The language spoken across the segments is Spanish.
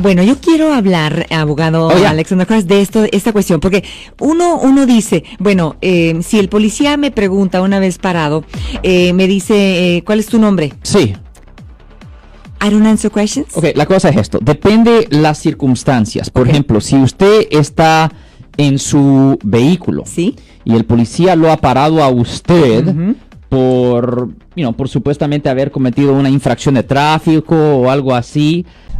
Bueno, yo quiero hablar, abogado Oh. Alexander Cross, de esto, esta cuestión, porque uno, uno dice, bueno, eh, si el policía me pregunta una vez parado, eh, me dice, eh, ¿cuál es tu nombre? Sí. I don't answer questions. Ok, la cosa es esto. Depende las circunstancias. Por ejemplo, si usted está en su vehículo Sí. y el policía lo ha parado a usted por, you know, por supuestamente haber cometido una infracción de tráfico o algo así.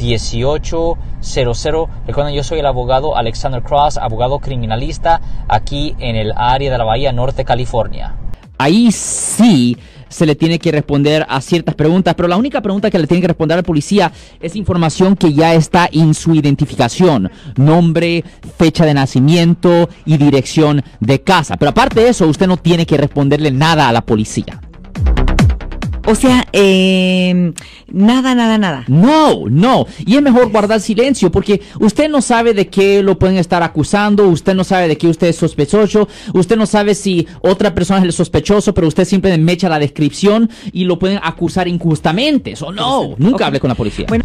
1-800-530-1800. Recuerden, yo soy el abogado Alexander Cross, abogado criminalista aquí en el área de la Bahía Norte, California. Ahí sí se le tiene que responder a ciertas preguntas, pero la única pregunta que le tiene que responder al policía es información que ya está en su identificación, nombre, fecha de nacimiento y dirección de casa. Pero aparte de eso, usted no tiene que responderle nada a la policía. O sea, eh, nada, nada, nada. No, no. Y es mejor guardar silencio porque usted no sabe de qué lo pueden estar acusando, usted no sabe de qué usted es sospechoso, usted no sabe si otra persona es el sospechoso, pero usted simplemente me echa la descripción y lo pueden acusar injustamente. Eso no, nunca hable con la policía. Bueno,